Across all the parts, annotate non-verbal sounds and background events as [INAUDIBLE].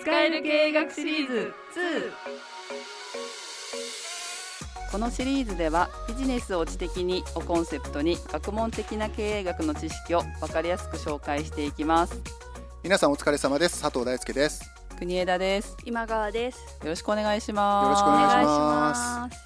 使える経営学シリーズ。2このシリーズではビジネスを知的にをコンセプトに学問的な経営学の知識を分かりやすく紹介していきます。皆さんお疲れ様です。佐藤大輔です。国枝です。今川です。よろしくお願いします。よろしくお願いします。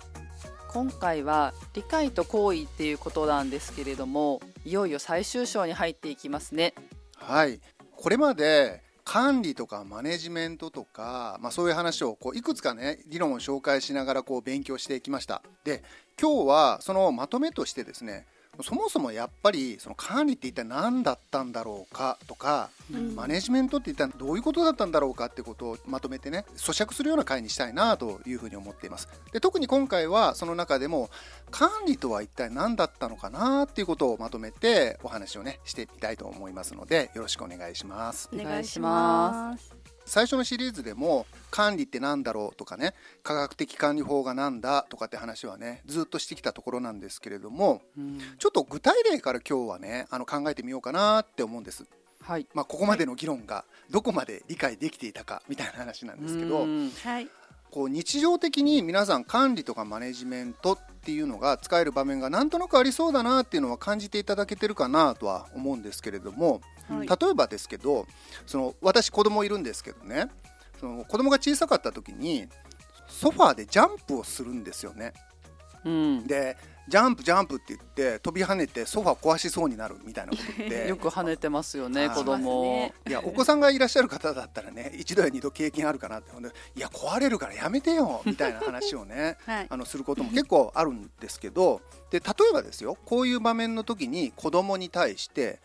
今回は理解と行為っていうことなんですけれどもいよいよ最終章に入っていきますね。はい。これまで管理とかマネジメントとか、まあ、そういう話をこういくつかね理論を紹介しながらこう勉強していきました。で今日はそのまとめとしてですねそもそもやっぱりその管理って一体何だったんだろうかとか、うん、マネジメントって一体どういうことだったんだろうかってことをまとめてね咀嚼するような回にしたいなというふうに思っています。で特に今回はその中でも管理とは一体何だったのかなっていうことをまとめてお話をねしてみたいと思いますのでよろしくお願いします。お願いします最初のシリーズでも管理って何だろうとかね科学的管理法が何だとかって話はねずっとしてきたところなんですけれども、うん、ちょっと具体例から今日はねあの考えてみようかなって思うんです。はい。まあ、ここまでの議論がどこまで理解できていたかみたいな話なんですけど、はい、こう日常的に皆さん管理とかマネジメントっていうのが使える場面がなんとなくありそうだなっていうのは感じていただけてるかなとは思うんですけれども、はい、例えばですけどその私子供いるんですけどねその子供が小さかった時にソファーでジャンプをするんですよね。うん、でジャンプジャンプって言って飛び跳ねてソファ壊しそうになるみたいなことって。[LAUGHS] よく跳ねてますよね子供。いやお子さんがいらっしゃる方だったらね一度や二度経験あるかなっていや壊れるからやめてよ [LAUGHS] みたいな話をね、はい、あのすることも結構あるんですけどで例えばですよこういう場面の時に子供に対して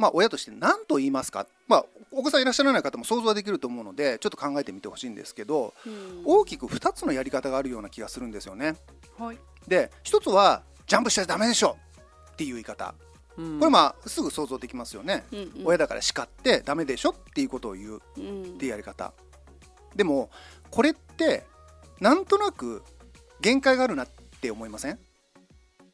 まあ、親として何と言いますか、まあ、お子さんいらっしゃらない方も想像はできると思うのでちょっと考えてみてほしいんですけど、うん、大きく2つのやり方があるような気がするんですよね。はい、で1つはジャンプしちゃダメでしょっていう言い方、うん、これまあすぐ想像できますよね、うんうん、親だから叱ってダメでしょっていうことを言うっていうやり方、でもこれってなんとなく限界があるなって思いません？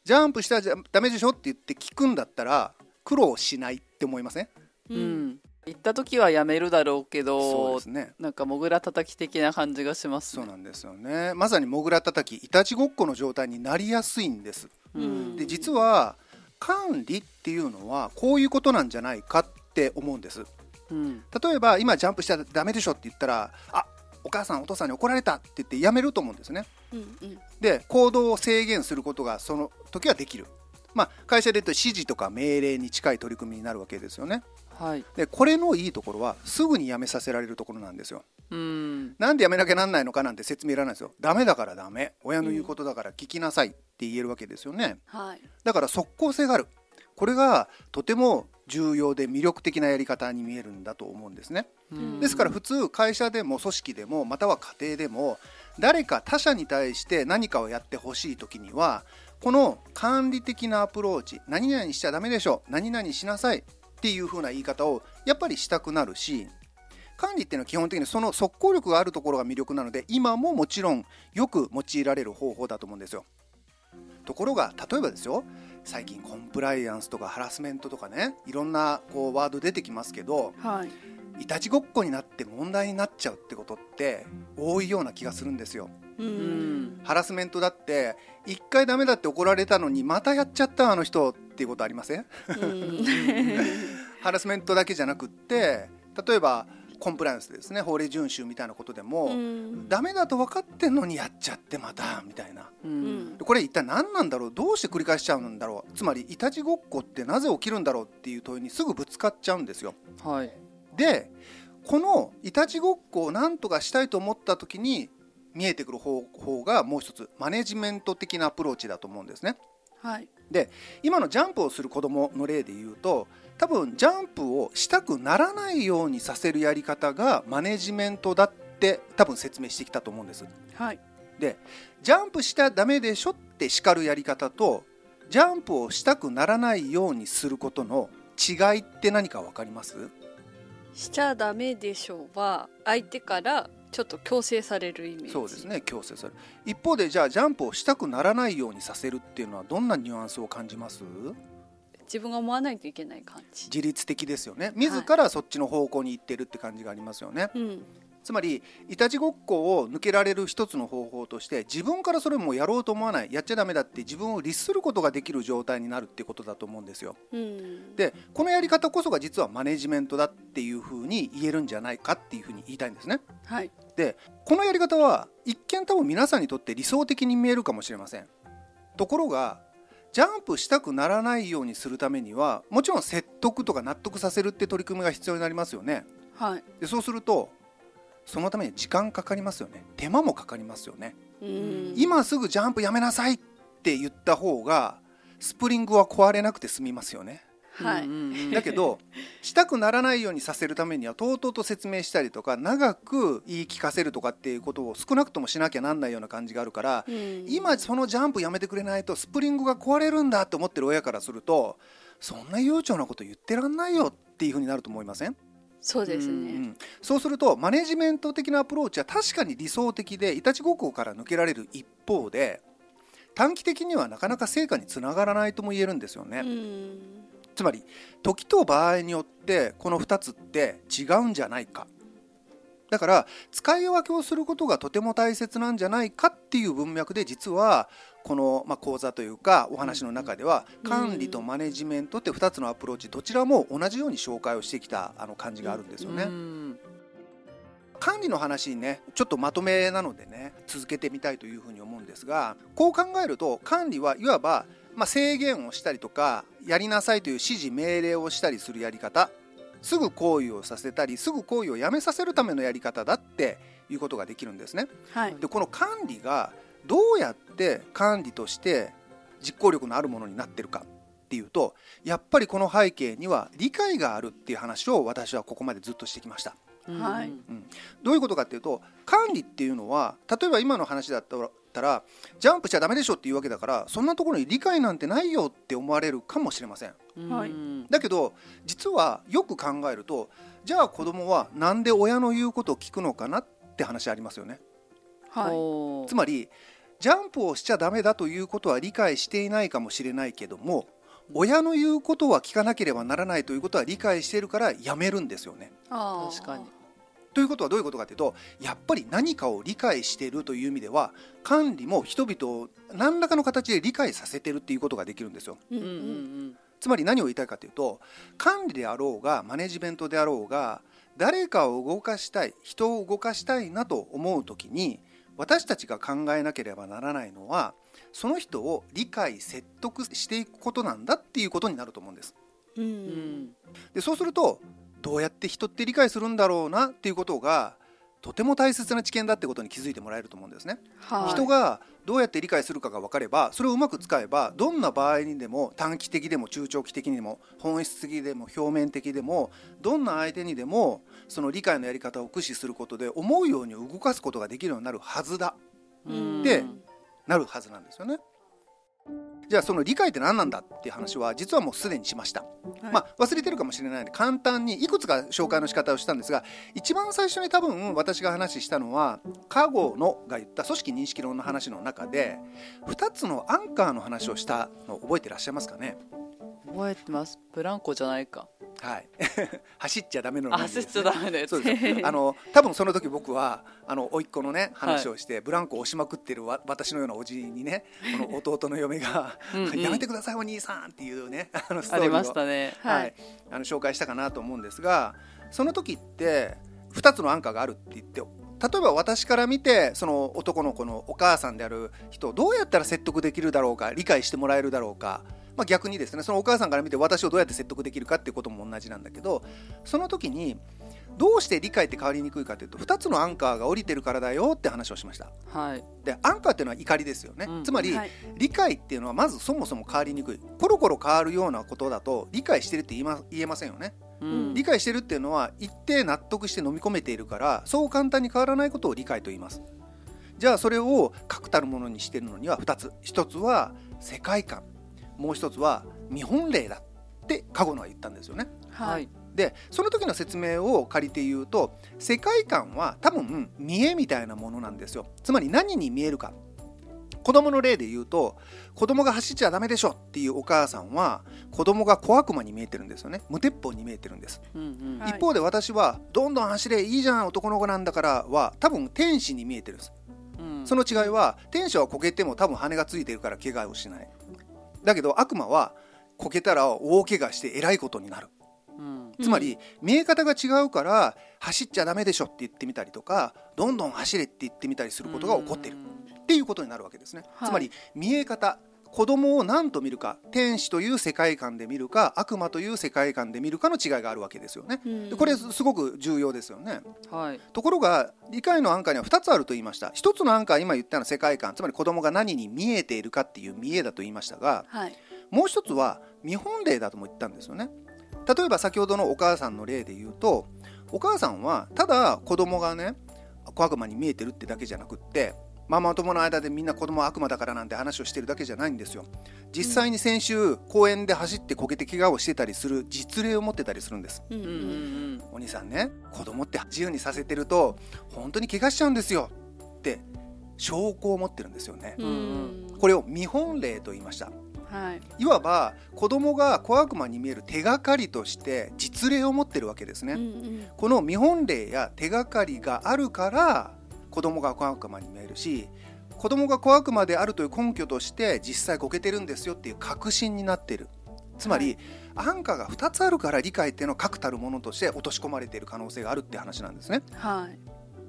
ジャンプしたらダメでしょって言って聞くんだったら苦労しないって思いません、うん、行った時はやめるだろうけどそうですね。なんかモグラ叩き的な感じがします、ね、そうなんですよね。まさにモグラ叩きいたちごっこの状態になりやすいんです、うん、で実は管理っていうのはこういうことなんじゃないかって思うんです、うん、例えば今ジャンプしちゃダメでしょって言ったらあお母さんお父さんに怒られたって言ってやめると思うんですね、うんうん、で行動を制限することがその時はできるまあ、会社で言うと指示とか命令に近い取り組みになるわけですよね。はい、でこれのいいところはすぐに辞めさせられるところなんですよ。うんなんで辞めなきゃなんないのかなんて説明いらないですよ。ダメだからダメ親の言うことだから聞きなさいって言えるわけですよね。はい、だから即効性があるこれがとても重要で魅力的なやり方に見えるんだと思うんですね。ですから普通会社でも組織でもまたは家庭でも誰か他者に対して何かをやってほしい時にはこの管理的なアプローチ何々しちゃダメでしょ何々しなさいっていう風な言い方をやっぱりしたくなるし管理っていうのは基本的にその即効力があるところが魅力なので今ももちろんよく用いられる方法だと思うんですよ。ところが例えばですよ最近コンプライアンスとかハラスメントとかねいろんなこうワード出てきますけど、はい、いたちごっこになって問題になっちゃうってことって多いような気がするんですよ。うん。ハラスメントだって一回ダメだって怒られたのにまたやっちゃったあの人っていうことありません？[LAUGHS] ハラスメントだけじゃなくって例えばコンプライアンスですね。法令遵守みたいなことでも、うん、ダメだと分かってんのにやっちゃってまたみたいな、うん、これ一体何なんだろう？どうして繰り返しちゃうんだろう？つまりいたちごっこってなぜ起きるんだろうっていう問いにすぐぶつかっちゃうんですよ。はい、でこのいたちごっこを何とかしたいと思った時に見えてくる方法がもう一つマネジメント的なアプローチだと思うんですね。はい、で今のジャンプをする子どもの例で言うと多分ジャンプをしたくならないようにさせるやり方がマネジメントだって多分説明してきたと思うんです。はい、でジャンプしたらダメでしょって叱るやり方とジャンプをしたくならないようにすることの違いって何か分かります？しちゃダメでしょうは相手からちょっと強制されるイメージ。そうですね強制される。一方でじゃあジャンプをしたくならないようにさせるっていうのはどんなニュアンスを感じます？自分が思わないといけない感じ自律的ですよね自らそっちの方向に行ってるって感じがありますよね、はい、つまりいたちごっこを抜けられる一つの方法として自分からそれもやろうと思わないやっちゃダメだって自分を律することができる状態になるっていうことだと思うんですよ。うん、でこのやり方こそが実はマネジメントだっていうふうに言えるんじゃないかっていうふうに言いたいんですね。はい、でこのやり方は一見多分皆さんにとって理想的に見えるかもしれません。ところがジャンプしたくならないようにするためにはもちろん説得とか納得させるって取り組みが必要になりますよね。はい、でそうするとそのために時間かかりますよね。手間もかかりますよね。今すぐジャンプやめなさいって言った方がスプリングは壊れなくて済みますよね。はい、だけどしたくならないようにさせるためにはとうとうと説明したりとか長く言い聞かせるとかっていうことを少なくともしなきゃなんないような感じがあるから、今そのジャンプやめてくれないとスプリングが壊れるんだって思ってる親からするとそんな悠長なこと言ってらんないよっていうふうになると思いません？そうですね、うん、そうするとマネジメント的なアプローチは確かに理想的でいたちごっこから抜けられる一方で短期的にはなかなか成果につながらないとも言えるんですよね。つまり時と場合によってこの2つって違うんじゃないか。だから使い分けをすることがとても大切なんじゃないかっていう文脈で実はこの、まあ、講座というかお話の中では管理とマネジメントって2つのアプローチどちらも同じように紹介をしてきたあの感じがあるんですよね。管理の話にねちょっとまとめなのでね続けてみたいというふうに思うんですがこう考えると管理はいわば、まあ、制限をしたりとかやりなさいという指示命令をしたりするやり方すぐ行為をさせたりすぐ行為をやめさせるためのやり方だっていうことができるんですね。はい、でこの管理がどうやって管理として実行力のあるものになってるかっていうとやっぱりこの背景には理解があるっていう話を私はここまでずっとしてきました。はい、うん、どういうことかっていうと管理っていうのは例えば今の話だったらジャンプしちゃダメでしょっていうわけだからそんなところに理解なんてないよって思われるかもしれません。はい、だけど実はよく考えるとじゃあ子供は何で親の言うことを聞くのかなって話ありますよね。はい、つまりジャンプをしちゃダメだということは理解していないかもしれないけども親の言うことは聞かなければならないということは理解しているからやめるんですよね。確かにということはどういうことかというとやっぱり何かを理解しているという意味では管理も人々を何らかの形で理解させてるっていうことができるんですよ。うんうんうんつまり何を言いたいかというと管理であろうがマネジメントであろうが誰かを動かしたい人を動かしたいなと思う時に私たちが考えなければならないのはその人を理解説得していくことなんだっていうことになると思うんです。うん、でそうするとどうやって人って理解するんだろうなっていうことがとても大切な知見だってことに気づいてもらえると思うんですね。はい、人がどうやって理解するかが分かればそれをうまく使えばどんな場合にでも短期的でも中長期的にでも本質的でも表面的でもどんな相手にでもその理解のやり方を駆使することで思うように動かすことができるようになるはずだってなるはずなんですよね。じゃあその理解って何なんだっていう話は実はもうすでにしました、はい、まあ、忘れてるかもしれないので簡単にいくつか紹介の仕方をしたんですが一番最初に多分私が話したのは加護のが言った組織認識論の話の中で2つのアンカーの話をしたのを覚えてらっしゃいますかね？覚えてます？ブランコじゃないか。はい。[LAUGHS] 走っちゃダメの、ね、走っちゃダメです [LAUGHS] あの多分その時僕はあの甥っ子のね話をして、はい、ブランコを押しまくってる私のようなおじにね [LAUGHS] この弟の嫁がうん、やめてくださいお兄さんっていうねあのストーリーを。ね、はい、あの紹介したかなと思うんですがその時って2つのアンカーがあるって言って例えば私から見てその男の子のお母さんである人をどうやったら説得できるだろうか理解してもらえるだろうかまあ、逆にですねそのお母さんから見て私をどうやって説得できるかっていうことも同じなんだけどその時にどうして理解って変わりにくいかというと2つのアンカーが降りてるからだよって話をしました。はい、でアンカーっていうのは怒りですよね、うん、つまり、はい、理解っていうのはまずそもそも変わりにくい。コロコロ変わるようなことだと理解してるって言い、ま、言えませんよね。うん、理解してるっていうのは一定納得して飲み込めているからそう簡単に変わらないことを理解と言います。じゃあそれを確たるものにしてるのには2つ。1つは世界観もう1つは見本例だって過去のは言ったんですよね。はい、でその時の説明を借りて言うと世界観は多分見えみたいなものなんですよ。つまり何に見えるか。子供の例で言うと子供が走っちゃダメでしょっていうお母さんは子供が小悪魔に見えてるんですよね。無鉄砲に見えてるんです、うんうん、一方で私はどんどん走れいいじゃん男の子なんだからは多分天使に見えてるんです、うん、その違いは天使はこけても多分羽がついてるから怪我をしないだけど悪魔はこけたら大怪我してえらいことになる、うん、つまり見え方が違うから走っちゃダメでしょって言ってみたりとかどんどん走れって言ってみたりすることが起こっているっていうことになるわけですね、はい、つまり見え方子供を何と見るか天使という世界観で見るか悪魔という世界観で見るかの違いがあるわけですよね。でこれすごく重要ですよね。はい、ところが理解のアンカーには2つあると言いました。1つのアンカー今言ったのは世界観つまり子供が何に見えているかっていう見えだと言いましたが、はい、もう一つは見本例だとも言ったんですよね。例えば先ほどのお母さんの例で言うとお母さんはただ子供がね小悪魔に見えてるってだけじゃなくってママ友の間でみんな子供は悪魔だからなんて話をしてるだけじゃないんですよ。実際に先週公園で走ってこけて怪我をしてたりする実例を持ってたりするんです、うんうんうん、お兄さんね子供って自由にさせてると本当に怪我しちゃうんですよ。って証拠を持ってるんですよね、うんうん、これを見本例と言いました。はい、いわば子供が小悪魔に見える手がかりとして実例を持ってるわけですね、うんうん、この見本例や手がかりがあるから子供が小悪魔に見えるし子供が小悪魔であるという根拠として実際こけてるんですよっていう確信になってるつまり、はい、安価が2つあるから理解っていうのは確たるものとして落とし込まれている可能性があるって話なんですね。はい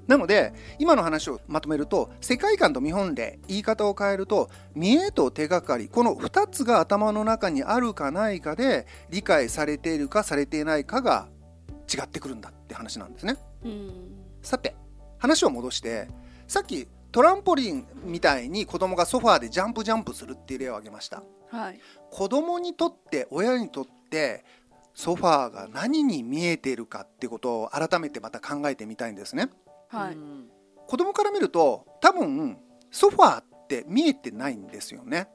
なので今の話をまとめると世界観と見本例言い方を変えると見栄と手がかりこの2つが頭の中にあるかないかで理解されているかされていないかが違ってくるんだって話なんですね。さて話を戻してさっきトランポリンみたいに子供がソファーでジャンプジャンプするっていう例を挙げました、はい、子供にとって親にとってソファーが何に見えているかってことを改めてまた考えてみたいんですね、はい、子供から見ると多分ソファーって見えてないんですよね。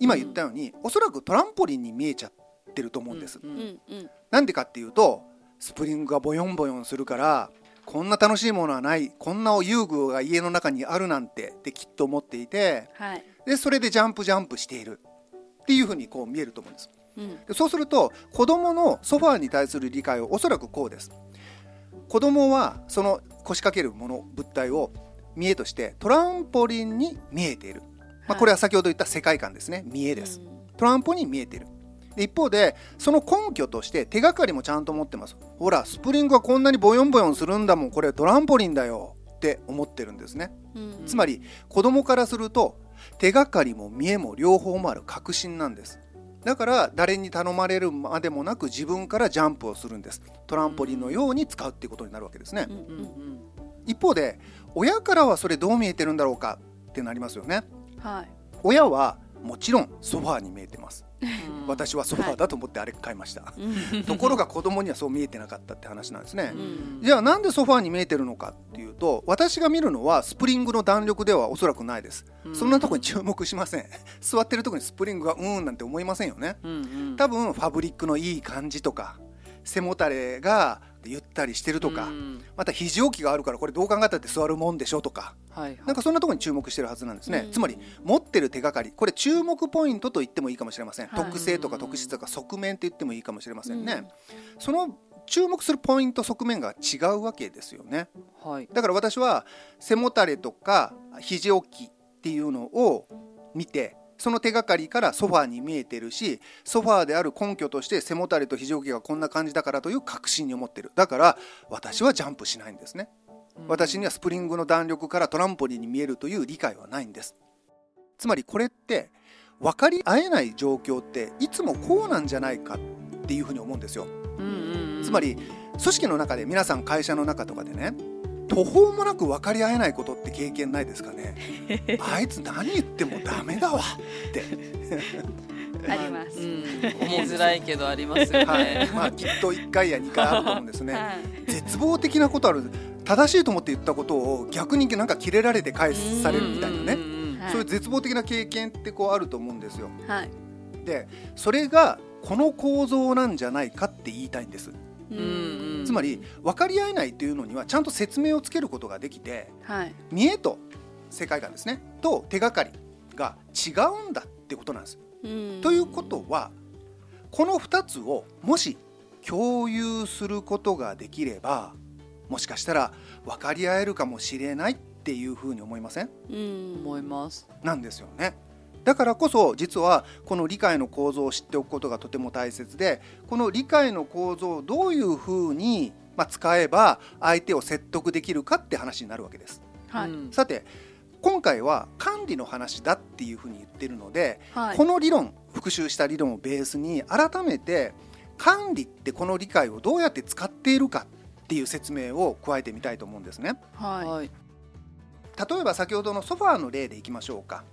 今言ったように、うん、おそらくトランポリンに見えちゃってると思うんです、うん。うん、なんでかっていうとスプリングがボヨンボヨンするからこんな楽しいものはないこんな遊具が家の中にあるなんてってきっと思っていて、はい、でそれでジャンプジャンプしている。っていうふうにこう見えると思うんです、うん、でそうすると子どものソファーに対する理解はおそらくこうです。子どもはその腰掛けるもの物体を見えとしてトランポリンに見えている、まあ、これは先ほど言った世界観ですね。見えです、トランポに見えている一方でその根拠として手がかりもちゃんと持ってます。ほらスプリングがこんなにボヨンボヨンするんだもん。これトランポリンだよ。って思ってるんですね、うん、つまり子供からすると手がかりも見えも両方もある。確信なんです。だから誰に頼まれるまでもなく自分からジャンプをするんです。トランポリンのように使うっていうことになるわけですね、うんうんうん、一方で親からはそれどう見えてるんだろうかってなりますよね、はい、親はもちろんソファーに見えてます私はソファーだと思ってあれ買いました、はい、[LAUGHS] ところが子供にはそう見えてなかったって話なんですね、うん、じゃあなんでソファーに見えてるのかっていうと私が見るのはスプリングの弾力ではおそらくないです、うん、そんなとこに注目しません。[LAUGHS] 座ってるとこにスプリングがうんなんて思いませんよね、うんうん、多分ファブリックのいい感じとか背もたれがゆったりしてるとか、うん、また肘置きがあるからこれどう考えたって座るもんでしょとか、はいはい、なんかそんなところに注目してるはずなんですね、うん、つまり持ってる手がかり。これ注目ポイントと言ってもいいかもしれません、はい、特性とか特質とか側面って言ってもいいかもしれませんね、うん、その注目するポイント側面が違うわけですよね、はい、だから私は背もたれとか肘置きっていうのを見てその手がかりからソファーに見えてるしソファーである根拠として背もたれと肘置きがこんな感じだからという確信に思ってる。だから私はジャンプしないんですね、私にはスプリングの弾力からトランポリンに見えるという理解はないんです。つまりこれって分かり合えない状況っていつもこうなんじゃないかっていうふうに思うんですよ、つまり組織の中で皆さん会社の中とかでね途方もなく分かり合えないことって経験ないですかね。[LAUGHS] あいつ何言ってもダメだわって。[LAUGHS] あります、うん、言いづらいけどありますよね、はい、まあ、きっと1回や2回あると思うんですね、はい、絶望的なことある正しいと思って言ったことを逆になんかキレられて返されるみたいなね。そういう絶望的な経験ってこうあると思うんですよ、はい、でそれがこの構造なんじゃないかって言いたいんです。つまり分かり合えないというのにはちゃんと説明をつけることができて、はい、見栄と世界観ですね。と手がかりが違うんだってことなんです。ということはこの2つをもし共有することができればもしかしたら分かり合えるかもしれないっていうふうに思いません？思います。なんですよね。だからこそ実はこの理解の構造を知っておくことがとても大切でこの理解の構造をどういうふうに使えば相手を説得できるかって話になるわけです。はい、さて今回は管理の話だっていうふうに言ってるので、はい、この理論復習した理論をベースに改めて管理ってこの理解をどうやって使っているかっていう説明を加えてみたいと思うんですね。はい、例えば先ほどのソファーの例でいきましょうか。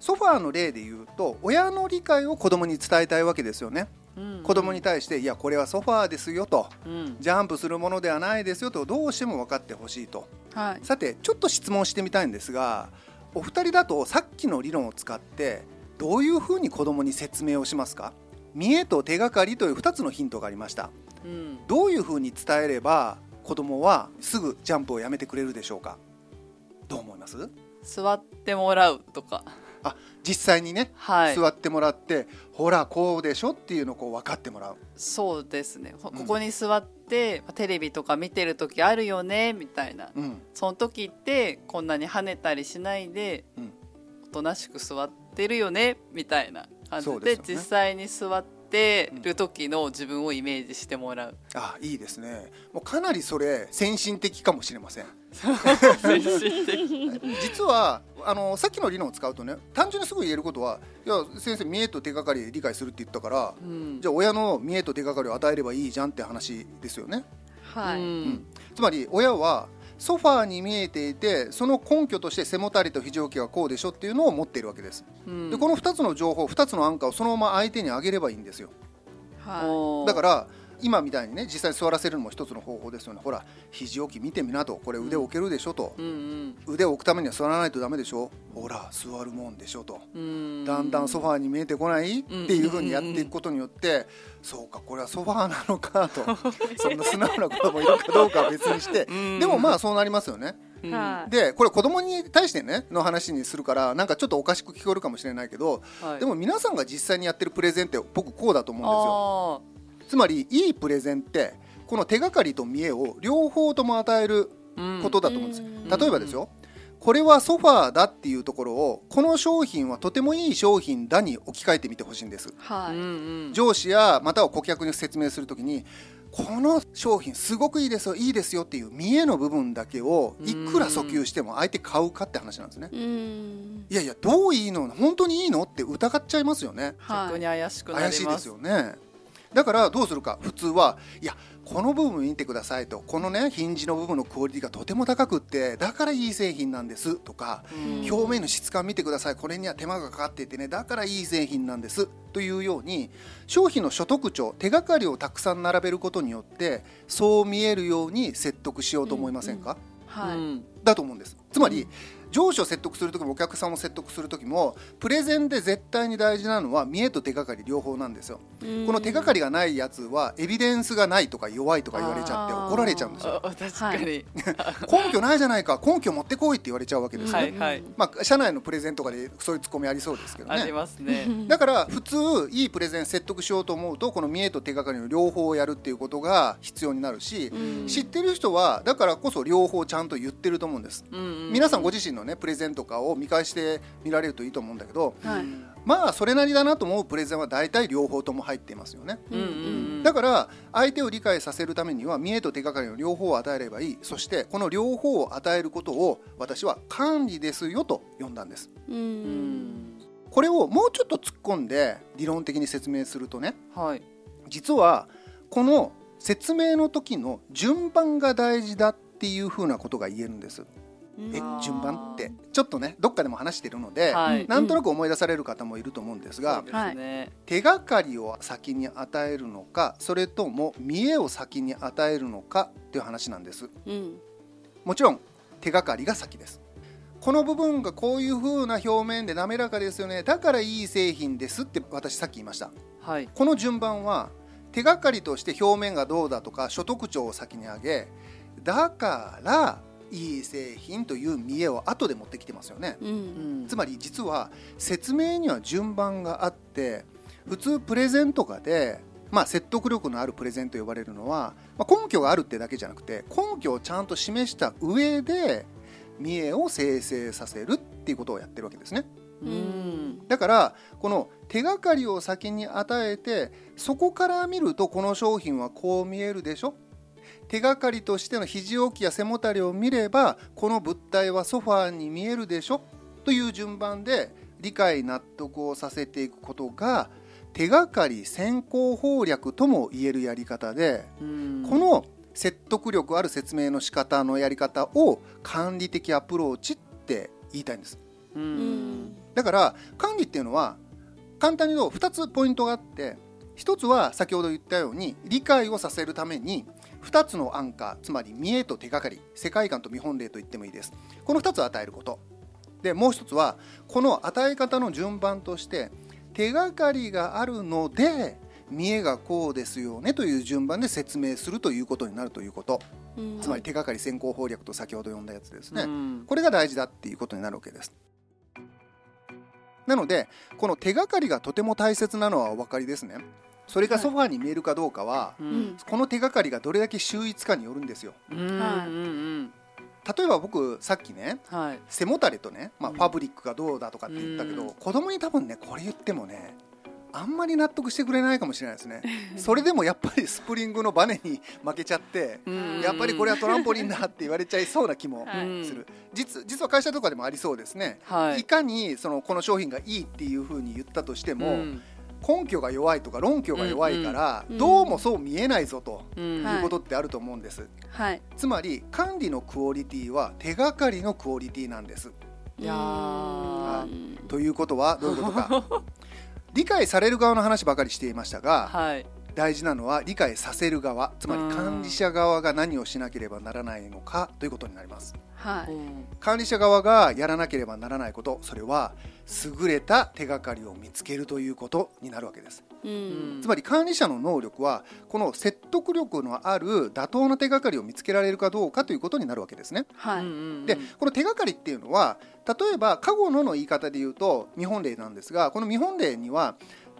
ソファーの例で言うと親の理解を子供に伝えたいわけですよね。うん。うん、子供に対して「いやこれはソファーですよ」と、うん、ジャンプするものではないですよ」とどうしても分かってほしいと、はい、さてちょっと質問してみたいんですがお二人だとさっきの理論を使ってどういうふうに子供に説明をしますか？見栄と手がかりという2つのヒントがありました、うん、どういうふうに伝えれば子供はすぐジャンプをやめてくれるでしょうか？どう思います？座ってもらうとか。あ実際にね、はい、座ってもらってほらこうでしょっていうのをこう分かってもらう。そうですね。ここに座って、うん、テレビとか見てる時あるよねみたいな、うん、その時ってこんなに跳ねたりしないで、うん、おとなしく座ってるよねみたいな感じで、ね、実際に座っててる時の自分をイメージしてもらう、うん、あいいですね。もうかなりそれ先進的かもしれません。先進的。[LAUGHS] 実はあのさっきの理論を使うとね単純にすぐ言えることはいや先生見栄と手がかり理解するって言ったから、うん、じゃあ親の見栄と手がかりを与えればいいじゃんって話ですよね。はい、うん、つまり親はソファーに見えていてその根拠として背もたれと非常機はこうでしょっていうのを持っているわけです、うん、でこの2つの情報2つのアンカーをそのまま相手にあげればいいんですよ、はい、だから今みたいにね実際に座らせるのも一つの方法ですよね。ほら肘置き見てみなと。これ腕置けるでしょと、うん。うんうん、腕を置くためには座らないとダメでしょ。ほら座るもんでしょと。だんだんソファーに見えてこない？っていうふうにやっていくことによってそうかこれはソファーなのかと。[LAUGHS] そんな素直な子もいるかどうかは別にして。でもまあそうなりますよね。うん、でこれ子供に対してねの話にするからなんかちょっとおかしく聞こえるかもしれないけど、はい、でも皆さんが実際にやってるプレゼンって僕こうだと思うんですよ。つまりいいプレゼンってこの手がかりと見栄を両方とも与えることだと思うんです。例えばですよ。これはソファーだっていうところをこの商品はとてもいい商品だに置き換えてみてほしいんです、はい、上司やまたは顧客に説明するときにこの商品すごくいいですよいいですよっていう見栄の部分だけをいくら訴求しても相手買うかって話なんですね。いやいやどういいの？本当にいいの？って疑っちゃいますよね。逆に怪しく怪しいですよねだからどうするか？普通はいやこの部分見てくださいと。このねヒンジの部分のクオリティがとても高くってだからいい製品なんです。とか表面の質感見てください。これには手間がかかっていてねだからいい製品なんです。というように商品の所得徴手がかりをたくさん並べることによってそう見えるように説得しようと思いませんか、うんうん、はい、だと思うんです。つまり、上司を説得する時もお客さんを説得する時もプレゼンで絶対に大事なのは見栄と手がかり両方なんですよ。この手がかりがないやつはエビデンスがないとか弱いとか言われちゃって怒られちゃうんですよ。確かに。根拠ないじゃないか根拠持ってこいって言われちゃうわけですよ、はいはい、まあ社内のプレゼンとかでそういうツッコミありそうですけどね。ありますね。[LAUGHS] だから普通いいプレゼン説得しようと思うとこの見栄と手がかりの両方をやるっていうことが必要になるし知ってる人はだからこそ両方ちゃんと言ってると思うんです、皆さんご自身のねプレゼンとかを見返して見られるといいと思うんだけど、はい、まあそれなりだなと思うプレゼンは大体両方とも入っていますよね、うんうんうん、だから相手を理解させるためには見栄と手がかりの両方を与えればいい。そしてこの両方を与えることを私は管理ですよと呼んだんです、うん、これをもうちょっと突っ込んで理論的に説明するとね、はい、実はこの説明の時の順番が大事だっていうふうなことが言えるんです。え順番って。ちょっとねどっかでも話してるので、はい、なんとなく思い出される方もいると思うんですが、うんね、手がかりを先に与えるのかそれとも見栄を先に与えるのかっていう話なんです、うん、もちろん手がかりが先です。この部分がこういう風な表面で滑らかですよね。だからいい製品ですって私さっき言いました、はい、この順番は手がかりとして表面がどうだとか所得徴を先に上げだからいい製品という見栄を後で持ってきてますよね、うん、つまり実は説明には順番があって普通プレゼントかで、まあ、説得力のあるプレゼント呼ばれるのは、まあ、根拠があるってだけじゃなくて根拠をちゃんと示した上で見栄を生成させるっていうことをやってるわけですね。うん、だからこの手がかりを先に与えてそこから見るとこの商品はこう見えるでしょ？手がかりとしての肘置きや背もたれを見ればこの物体はソファーに見えるでしょ？という順番で理解納得をさせていくことが手がかり先行法略とも言えるやり方でこの説得力ある説明の仕方のやり方を管理的アプローチって言いたいんです。だから管理っていうのは簡単に言うと2つポイントがあって1つは先ほど言ったように理解をさせるために2つのアンカーつまり見栄と手がかり世界観と見本例と言ってもいいです。この2つを与えること。でもう1つはこの与え方の順番として手がかりがあるので見栄がこうですよねという順番で説明するということになるということ、うん、つまり手がかり先行法略と先ほど読んだやつですね、うん、これが大事だっていうことになるわけです。なのでこの手がかりがとても大切なのはお分かりですねそれがソファーに見えるかどうかは、はい、この手がかりがどれだけ秀逸かによるんですよ。例えば僕さっきね、はい、背もたれとね、まあ、ファブリックがどうだとかって言ったけど、うん、子供に多分ねこれ言ってもねあんまり納得してくれないかもしれないですね。それでもやっぱりスプリングのバネに負けちゃってやっぱりこれはトランポリンだって言われちゃいそうな気もする、実実は会社とかでもありそうですね、はい、いかにそのこの商品がいいっていうふうに言ったとしても、うん根拠が弱いとか論拠が弱いから、どうもそう見えないぞということってあると思うんです、はい、つまり管理のクオリティは手がかりのクオリティなんです。いやということはどういうことか。[LAUGHS] 理解される側の話ばかりしていましたが、はい、大事なのは理解させる側つまり管理者側が何をしなければならないのかということになります、はい、管理者側がやらなければならないことそれは優れた手がかりを見つけるということになるわけです、うん、つまり管理者の能力はこの説得力のある妥当な手がかりを見つけられるかどうかということになるわけですね、はい、でこの手がかりっていうのは例えば過去のの言い方で言うと見本例なんですがこの見本例には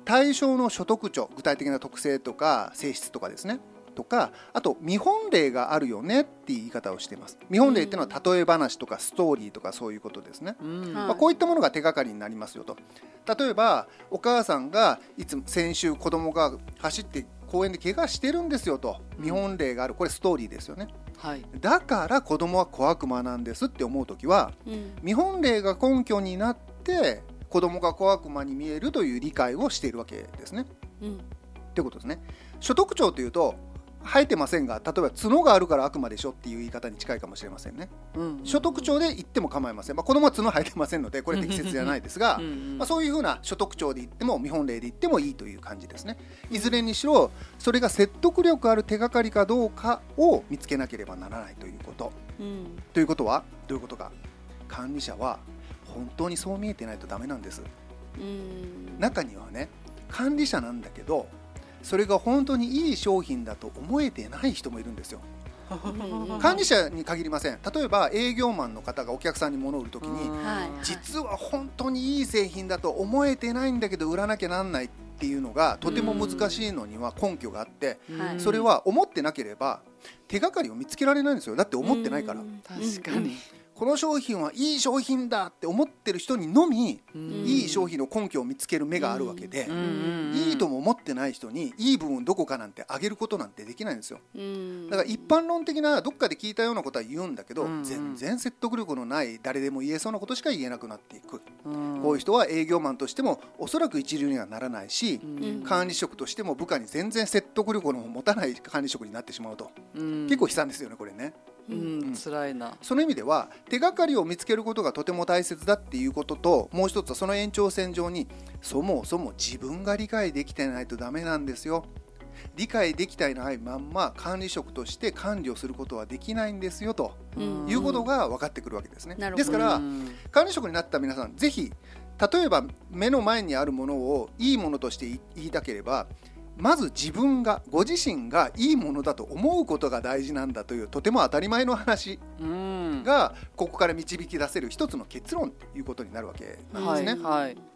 対象の所得徴具体的な特性とか性質とかですねとかあと見本例があるよねっていう言い方をしています。見本例っていうのは例え話とかストーリーとかそういうことですね、うん、まあ、こういったものが手がかりになりますよと。例えばお母さんがいつも先週子供が走って公園で怪我してるんですよと。見本例がある。これストーリーですよね、はい、だから子供は小悪魔なんですって思う時は、うん、見本例が根拠になって子供が小悪魔に見えるという理解をしているわけですね。うん、ということですね。所得徴というと生えてませんが例えば角があるから悪魔でしょっていう言い方に近いかもしれませんね、うん、所得徴で言っても構いません、まあ、子供は角生えてませんのでこれ適切じゃないですがまあ、そういうふうな所得徴で言っても見本例で言ってもいいという感じですね。いずれにしろそれが説得力ある手がかりかどうかを見つけなければならないということ、うん、ということはどういうことか。管理者は本当にそう見えてないとダメなんです。中にはね管理者なんだけどそれが本当にいい商品だと思えてない人もいるんですよ。管理者に限りません。例えば営業マンの方がお客さんに物を売る時に実は本当にいい製品だと思えてないんだけど売らなきゃなんないっていうのがとても難しいのには根拠があってそれは思ってなければ手がかりを見つけられないんですよ。だって思ってないから。確かにこの商品はいい商品だって思ってる人にのみ、いい商品の根拠を見つける目があるわけで、いいとも思ってない人にいい部分どこかなんてあげることなんてできないんですよ、だから一般論的などっかで聞いたようなことは言うんだけど、全然説得力のない誰でも言えそうなことしか言えなくなっていく、こういう人は営業マンとしてもおそらく一流にはならないし、管理職としても部下に全然説得力の持たない管理職になってしまうと、結構悲惨ですよねこれね。うん、辛いな。その意味では手がかりを見つけることがとても大切だっていうことともう一つはその延長線上にそもそも自分が理解できてないとダメなんですよ。理解できてないまんま管理職として管理をすることはできないんですよということが分かってくるわけですね。ですから管理職になった皆さんぜひ例えば目の前にあるものをいいものとして言いたければまず自分がご自身がいいものだと思うことが大事なんだというとても当たり前の話がここから導き出せる一つの結論ということになるわけなんですね。はい、はい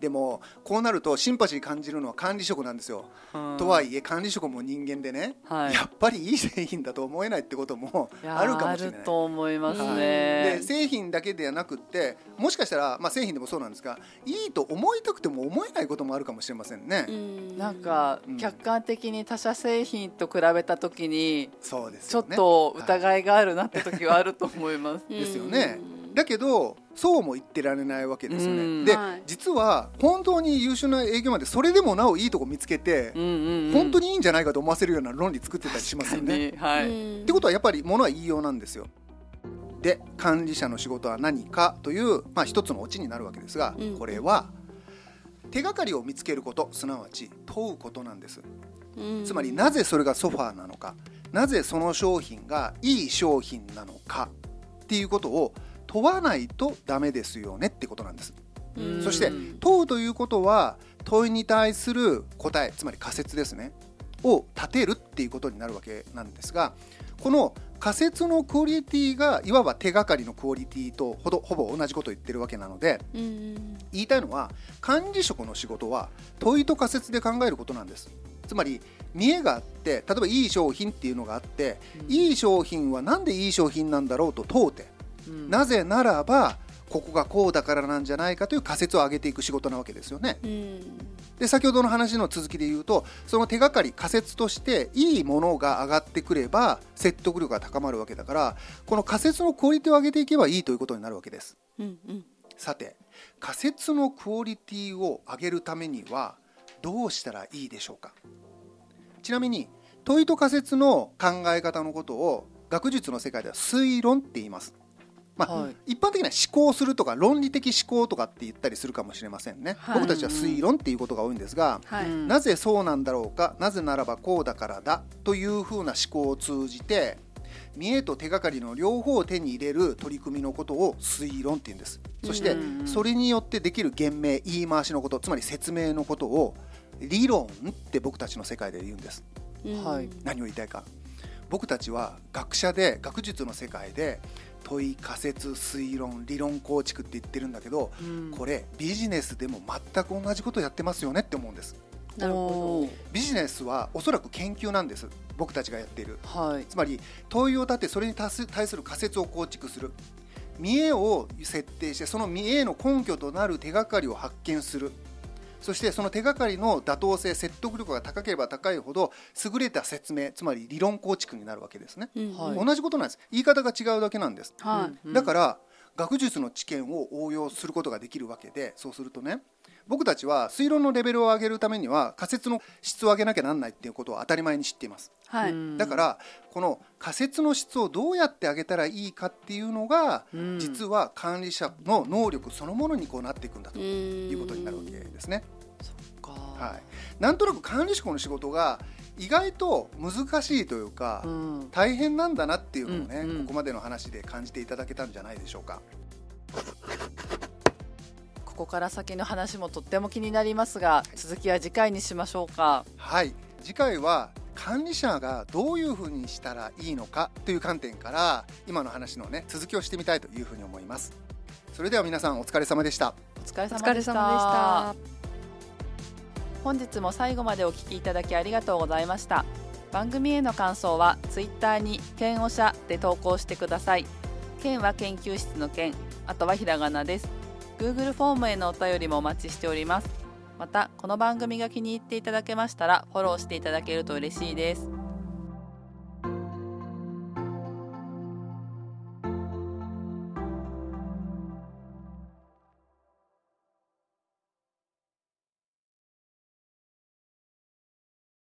でもこうなるとシンパシー感じるのは管理職なんですよ。とはいえ管理職も人間でね、はい、やっぱりいい製品だと思えないってこともあるかもしれない。と思いますね、はい、で製品だけではなくってもしかしたら、まあ、製品でもそうなんですがいいと思いたくても思えないこともあるかもしれませんね。んなんか、客観的に他社製品と比べた時に、そうです、ね、ちょっと疑いがあるなって時はあると思います。ですよね。だけどそうも言ってられないわけですよね。で、はい、実は本当に優秀な営業までそれでもなおいいとこ見つけて、うんうんうん、本当にいいんじゃないかと思わせるような論理作ってたりしますよね。はい、ってことはやっぱりものは言いようなんですよ。で管理者の仕事は何かという、まあ、一つのオチになるわけですが、うん、これは手がかりを見つけることすなわち問うことなんです。うん、つまりなぜそれがソファーなのかなぜその商品がいい商品なのかっていうことを問わないとダメですよねってことなんです。そして問うということは問いに対する答えつまり仮説ですねを立てるっていうことになるわけなんですがこの仮説のクオリティがいわば手がかりのクオリティとほどほぼ同じことを言ってるわけなので言いたいのは管理職の仕事は問いと仮説で考えることなんです。つまり見栄があって例えばいい商品っていうのがあって、いい商品は何でいい商品なんだろうと問うてなぜならばここがこうだからなんじゃないかという仮説を上げていく仕事なわけですよね。で先ほどの話の続きで言うとその手がかり仮説としていいものが上がってくれば説得力が高まるわけだからこの仮説のクオリティを上げていけばいいということになるわけです。うんうん、さて仮説のクオリティを上げるためにはどうしたらいいでしょうかちなみに問いと仮説の考え方のことを学術の世界では推論って言います。まあ、はい、一般的には思考するとか論理的思考とかって言ったりするかもしれませんね、はい、僕たちは推論っていうことが多いんですが、はい、なぜそうなんだろうかなぜならばこうだからだというふうな思考を通じて見栄と手がかりの両方を手に入れる取り組みのことを推論っていうんです。そしてそれによってできる言明言い回しのことつまり説明のことを理論って僕たちの世界で言うんです、はい、何を言いたいか。僕たちは学者で学術の世界で問い仮説推論理論構築って言ってるんだけど、うん、これビジネスでも全く同じことやってますよねって思うんです。なるほど。ビジネスはおそらく研究なんです僕たちがやっている、はい、つまり問いを立てそれに対する仮説を構築する。見栄を設定してその見栄の根拠となる手がかりを発見するそしてその手がかりの妥当性説得力が高ければ高いほど優れた説明つまり理論構築になるわけですね、うん、同じことなんです。言い方が違うだけなんです、はい、だから学術の知見を応用することができるわけでそうするとね僕たちは推論のレベルを上げるためには仮説の質を上げなきゃなんないっていうことを当たり前に知っています、はい、だからこの仮説の質をどうやって上げたらいいかっていうのが、実は管理者の能力そのものにこうなっていくんだということになるわけですね。はい、なんとなく管理職の仕事が意外と難しいというか、うん、大変なんだなっていうのをね、うんうん、ここまでの話で感じていただけたんじゃないでしょうか。ここから先の話もとっても気になりますが、続きは次回にしましょうか。はい。次回は管理者がどういうふうにしたらいいのかという観点から今の話のね続きをしてみたいというふうに思います。それでは皆さんお疲れ様でした。お疲れ様でした。本日も最後までお聞きいただきありがとうございました。番組への感想はツイッターに剣おしゃで投稿してください。剣は研究室の剣あとはひらがなです Google フォームへのお便りもお待ちしております。またこの番組が気に入っていただけましたらフォローしていただけると嬉しいです。